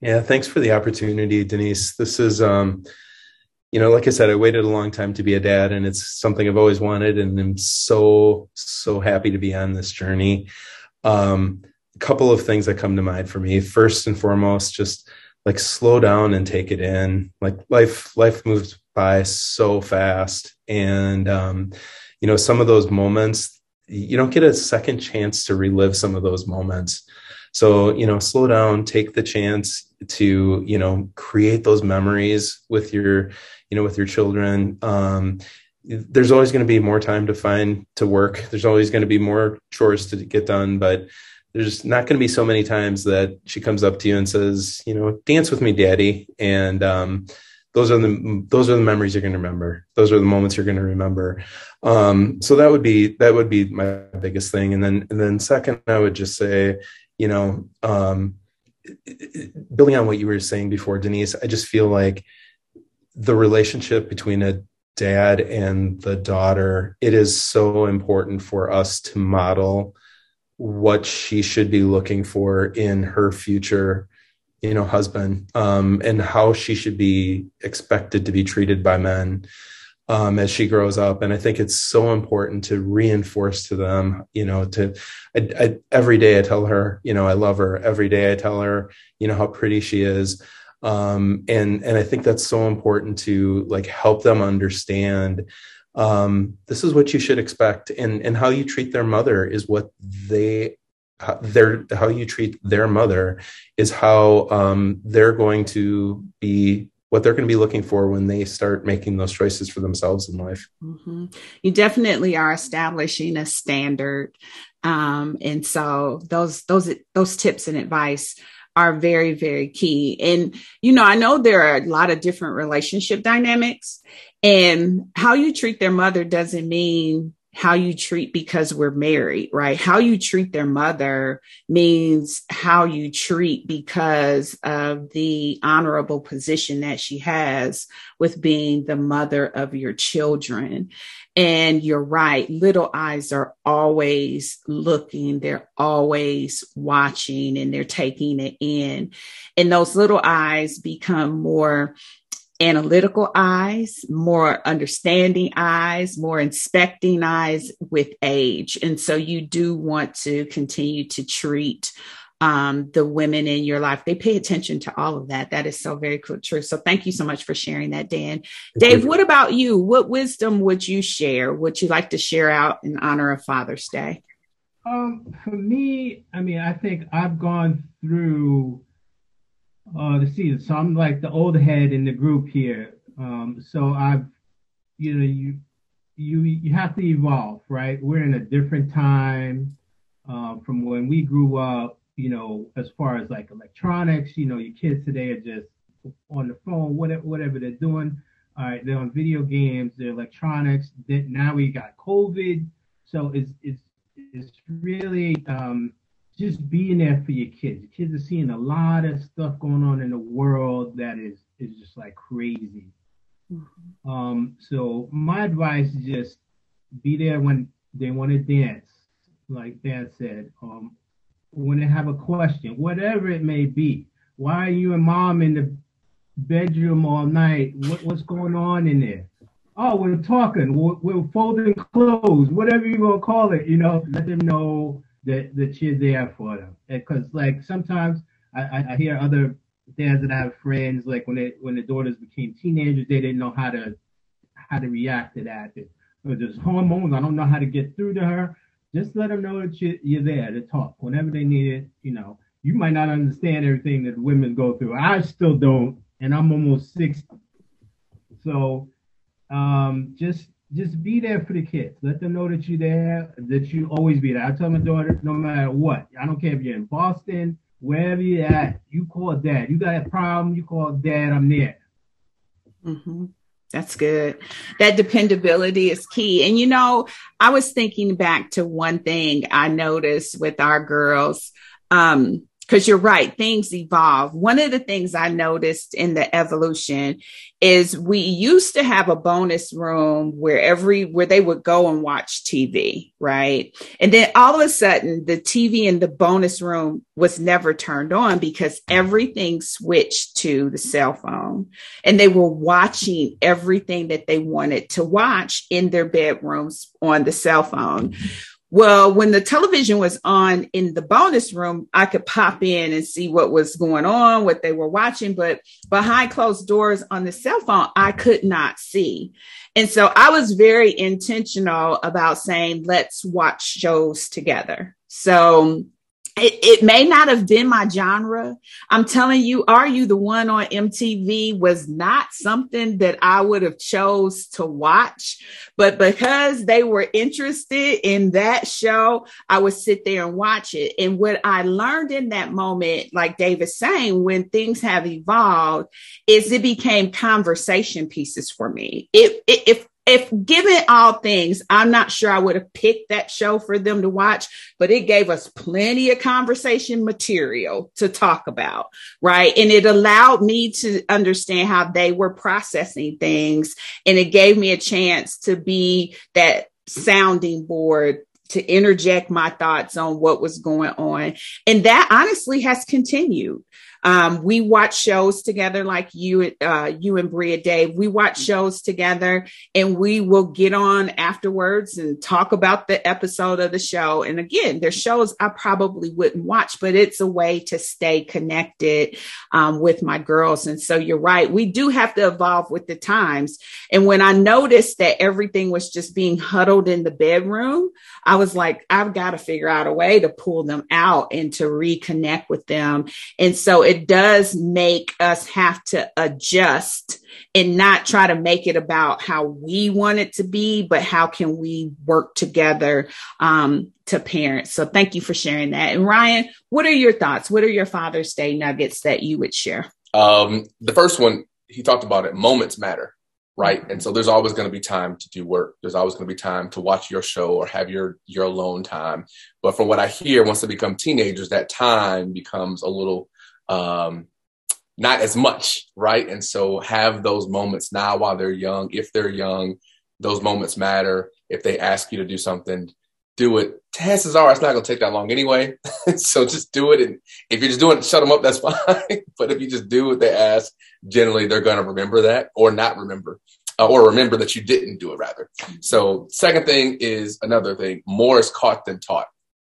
Yeah, thanks for the opportunity, Denise. This is, um, you know, like I said, I waited a long time to be a dad, and it's something I've always wanted, and I'm so, so happy to be on this journey. Um, couple of things that come to mind for me. First and foremost, just like slow down and take it in. Like life, life moves by so fast, and um, you know some of those moments you don't get a second chance to relive some of those moments. So you know, slow down, take the chance to you know create those memories with your you know with your children. Um, there's always going to be more time to find to work. There's always going to be more chores to get done, but there's not going to be so many times that she comes up to you and says, you know, dance with me, daddy. And, um, those are the, those are the memories you're going to remember. Those are the moments you're going to remember. Um, so that would be, that would be my biggest thing. And then, and then second, I would just say, you know, um, building on what you were saying before, Denise, I just feel like the relationship between a dad and the daughter, it is so important for us to model what she should be looking for in her future you know husband um, and how she should be expected to be treated by men um, as she grows up. And i think it's so important to reinforce to them you know to I, I, every day i tell her you know i love her. Every day i tell her you know how pretty she is. Um, and and i think that's so important to like help them understand um, this is what you should expect and and how you treat their mother is what they their how you treat their mother is how um, they're going to be what they're going to be looking for when they start making those choices for themselves in life. Mm-hmm. You definitely are establishing a standard, um, and so those those those tips and advice are very very key. And you know, I know there are a lot of different relationship dynamics, and how you treat their mother doesn't mean how you treat because we're married, right? How you treat their mother means how you treat because of the honorable position that she has with being the mother of your children. And you're right, little eyes are always looking, they're always watching, and they're taking it in. And those little eyes become more analytical eyes, more understanding eyes, more inspecting eyes with age. And so you do want to continue to treat um, the women in your life. They pay attention to all of that. That is so very true. So thank you so much for sharing that, Dan. Dave, what about you? What wisdom would you share? Would you like to share out in honor of Father's Day? Um, for me, I mean, I think I've gone through uh, the season. So I'm like the old head in the group here. Um, so I've, you know, you you you have to evolve, right? We're in a different time uh, from when we grew up. You know, as far as like electronics, you know, your kids today are just on the phone, whatever whatever they're doing. All right, they're on video games, they're electronics. Then now we got COVID, so it's it's it's really um, just being there for your kids. kids are seeing a lot of stuff going on in the world that is is just like crazy. Mm-hmm. Um, so my advice is just be there when they want to dance, like Dan said. Um, when they have a question, whatever it may be. Why are you and mom in the bedroom all night? What, what's going on in there? Oh, we're talking. We're, we're folding clothes. Whatever you want to call it, you know. Let them know that that you're there for them. Because like sometimes I, I hear other dads that have friends like when they when the daughters became teenagers, they didn't know how to how to react to that. It, there's hormones. I don't know how to get through to her. Just let them know that you, you're there to talk whenever they need it. You know, you might not understand everything that women go through. I still don't, and I'm almost 60. So um, just just be there for the kids. Let them know that you're there, that you always be there. I tell my daughter, no matter what, I don't care if you're in Boston, wherever you're at, you call dad. You got a problem, you call dad, I'm there. Mm-hmm. That's good. That dependability is key. And you know, I was thinking back to one thing I noticed with our girls. Um, because you're right, things evolve. One of the things I noticed in the evolution is we used to have a bonus room where every where they would go and watch TV, right? And then all of a sudden the TV in the bonus room was never turned on because everything switched to the cell phone and they were watching everything that they wanted to watch in their bedrooms on the cell phone. Well, when the television was on in the bonus room, I could pop in and see what was going on, what they were watching, but behind closed doors on the cell phone, I could not see. And so I was very intentional about saying, let's watch shows together. So it, it, may not have been my genre. I'm telling you, Are You the One on MTV was not something that I would have chose to watch, but because they were interested in that show, I would sit there and watch it. And what I learned in that moment, like David's saying, when things have evolved, is it became conversation pieces for me. It, it if if given all things, I'm not sure I would have picked that show for them to watch, but it gave us plenty of conversation material to talk about, right? And it allowed me to understand how they were processing things. And it gave me a chance to be that sounding board to interject my thoughts on what was going on. And that honestly has continued. Um, we watch shows together, like you, uh, you and Bria Dave. We watch shows together, and we will get on afterwards and talk about the episode of the show. And again, there's shows I probably wouldn't watch, but it's a way to stay connected um, with my girls. And so you're right, we do have to evolve with the times. And when I noticed that everything was just being huddled in the bedroom, I was like, I've got to figure out a way to pull them out and to reconnect with them. And so it does make us have to adjust and not try to make it about how we want it to be, but how can we work together um, to parent. So thank you for sharing that. And Ryan, what are your thoughts? What are your Father's Day nuggets that you would share? Um, the first one, he talked about it. Moments matter right and so there's always going to be time to do work there's always going to be time to watch your show or have your your alone time but from what i hear once they become teenagers that time becomes a little um, not as much, right? And so have those moments now while they're young. If they're young, those moments matter. If they ask you to do something, do it. Chances are it's not going to take that long anyway. so just do it. And if you're just doing it, shut them up, that's fine. but if you just do what they ask, generally they're going to remember that or not remember. Uh, or remember that you didn't do it rather. So second thing is another thing, more is caught than taught,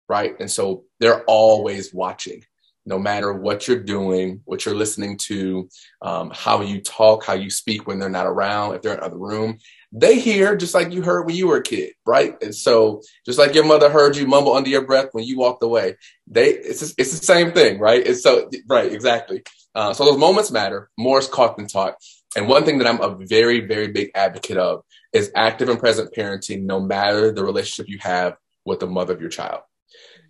right? And so they're always watching no matter what you're doing, what you're listening to, um, how you talk, how you speak when they're not around, if they're in another room, they hear just like you heard when you were a kid, right? And so, just like your mother heard you mumble under your breath when you walked away, they it's it's the same thing, right? It's so right, exactly. Uh, so those moments matter. More is caught than taught. And one thing that I'm a very very big advocate of is active and present parenting, no matter the relationship you have with the mother of your child.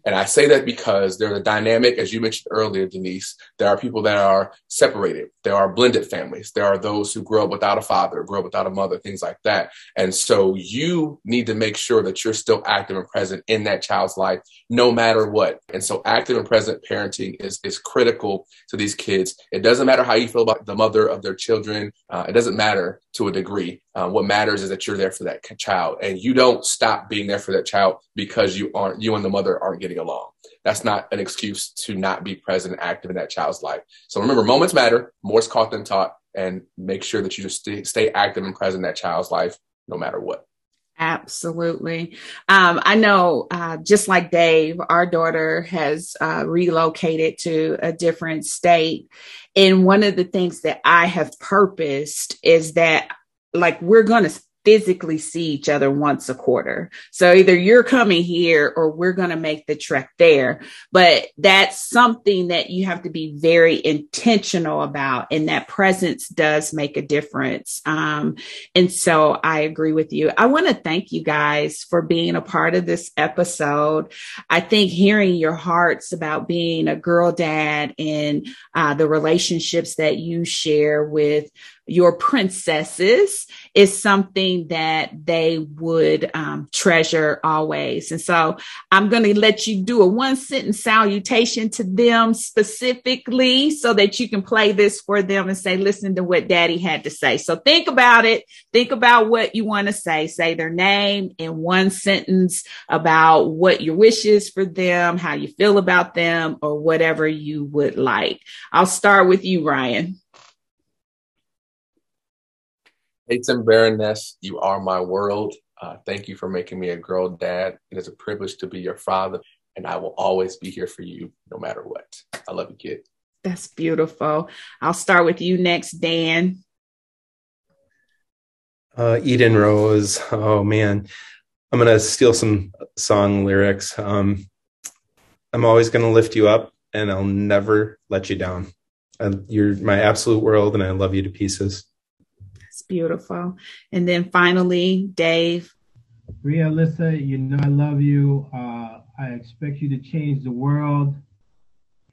And I say that because there's a dynamic, as you mentioned earlier, Denise. There are people that are separated. There are blended families. There are those who grow up without a father, grow up without a mother, things like that. And so you need to make sure that you're still active and present in that child's life, no matter what. And so active and present parenting is, is critical to these kids. It doesn't matter how you feel about the mother of their children. Uh, it doesn't matter to a degree. Uh, what matters is that you're there for that child and you don't stop being there for that child because you aren't, you and the mother aren't getting along. That's not an excuse to not be present and active in that child's life. So remember, moments matter, more is caught than taught, and make sure that you just stay, stay active and present in that child's life no matter what. Absolutely. Um, I know, uh, just like Dave, our daughter has uh, relocated to a different state. And one of the things that I have purposed is that, like, we're going to physically see each other once a quarter. So either you're coming here or we're going to make the trek there. But that's something that you have to be very intentional about. And that presence does make a difference. Um, and so I agree with you. I want to thank you guys for being a part of this episode. I think hearing your hearts about being a girl dad and uh, the relationships that you share with your princesses is something that they would um, treasure always. And so I'm going to let you do a one sentence salutation to them specifically so that you can play this for them and say, listen to what daddy had to say. So think about it. Think about what you want to say. Say their name in one sentence about what your wishes for them, how you feel about them, or whatever you would like. I'll start with you, Ryan. Peyton Baroness, you are my world. Uh, thank you for making me a girl dad. It is a privilege to be your father, and I will always be here for you no matter what. I love you, kid. That's beautiful. I'll start with you next, Dan. Uh, Eden Rose. Oh, man. I'm going to steal some song lyrics. Um, I'm always going to lift you up, and I'll never let you down. Uh, you're my absolute world, and I love you to pieces beautiful. And then finally, Dave. Bria, Alyssa, you know I love you. Uh, I expect you to change the world,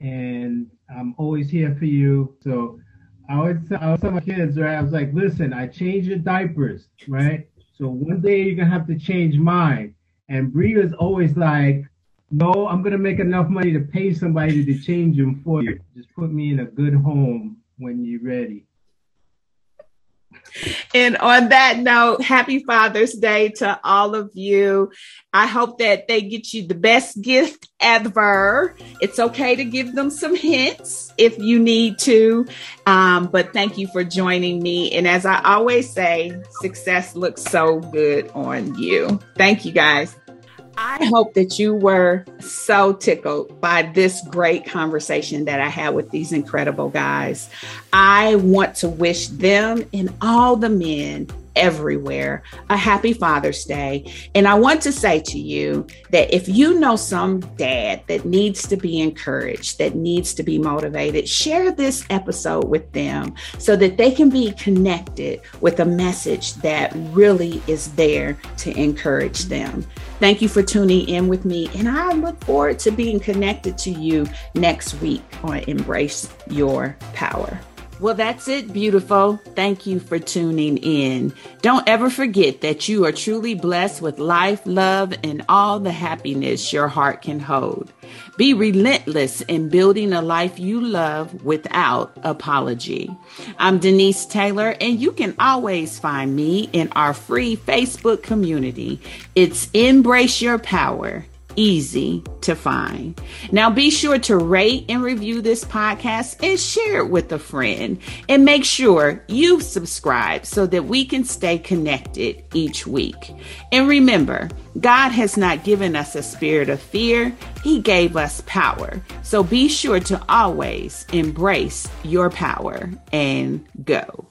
and I'm always here for you. So I tell, I tell my kids, right? I was like, listen, I change your diapers, right? So one day you're gonna have to change mine. And Bria is always like, no, I'm gonna make enough money to pay somebody to change them for you. Just put me in a good home when you're ready. And on that note, happy Father's Day to all of you. I hope that they get you the best gift ever. It's okay to give them some hints if you need to. Um, but thank you for joining me. And as I always say, success looks so good on you. Thank you guys. I hope that you were so tickled by this great conversation that I had with these incredible guys. I want to wish them and all the men everywhere a happy Father's Day. And I want to say to you that if you know some dad that needs to be encouraged, that needs to be motivated, share this episode with them so that they can be connected with a message that really is there to encourage them. Thank you for tuning in with me, and I look forward to being connected to you next week on Embrace Your Power. Well, that's it, beautiful. Thank you for tuning in. Don't ever forget that you are truly blessed with life, love, and all the happiness your heart can hold. Be relentless in building a life you love without apology. I'm Denise Taylor, and you can always find me in our free Facebook community. It's Embrace Your Power easy to find. Now be sure to rate and review this podcast and share it with a friend. And make sure you subscribe so that we can stay connected each week. And remember, God has not given us a spirit of fear, He gave us power. So be sure to always embrace your power and go.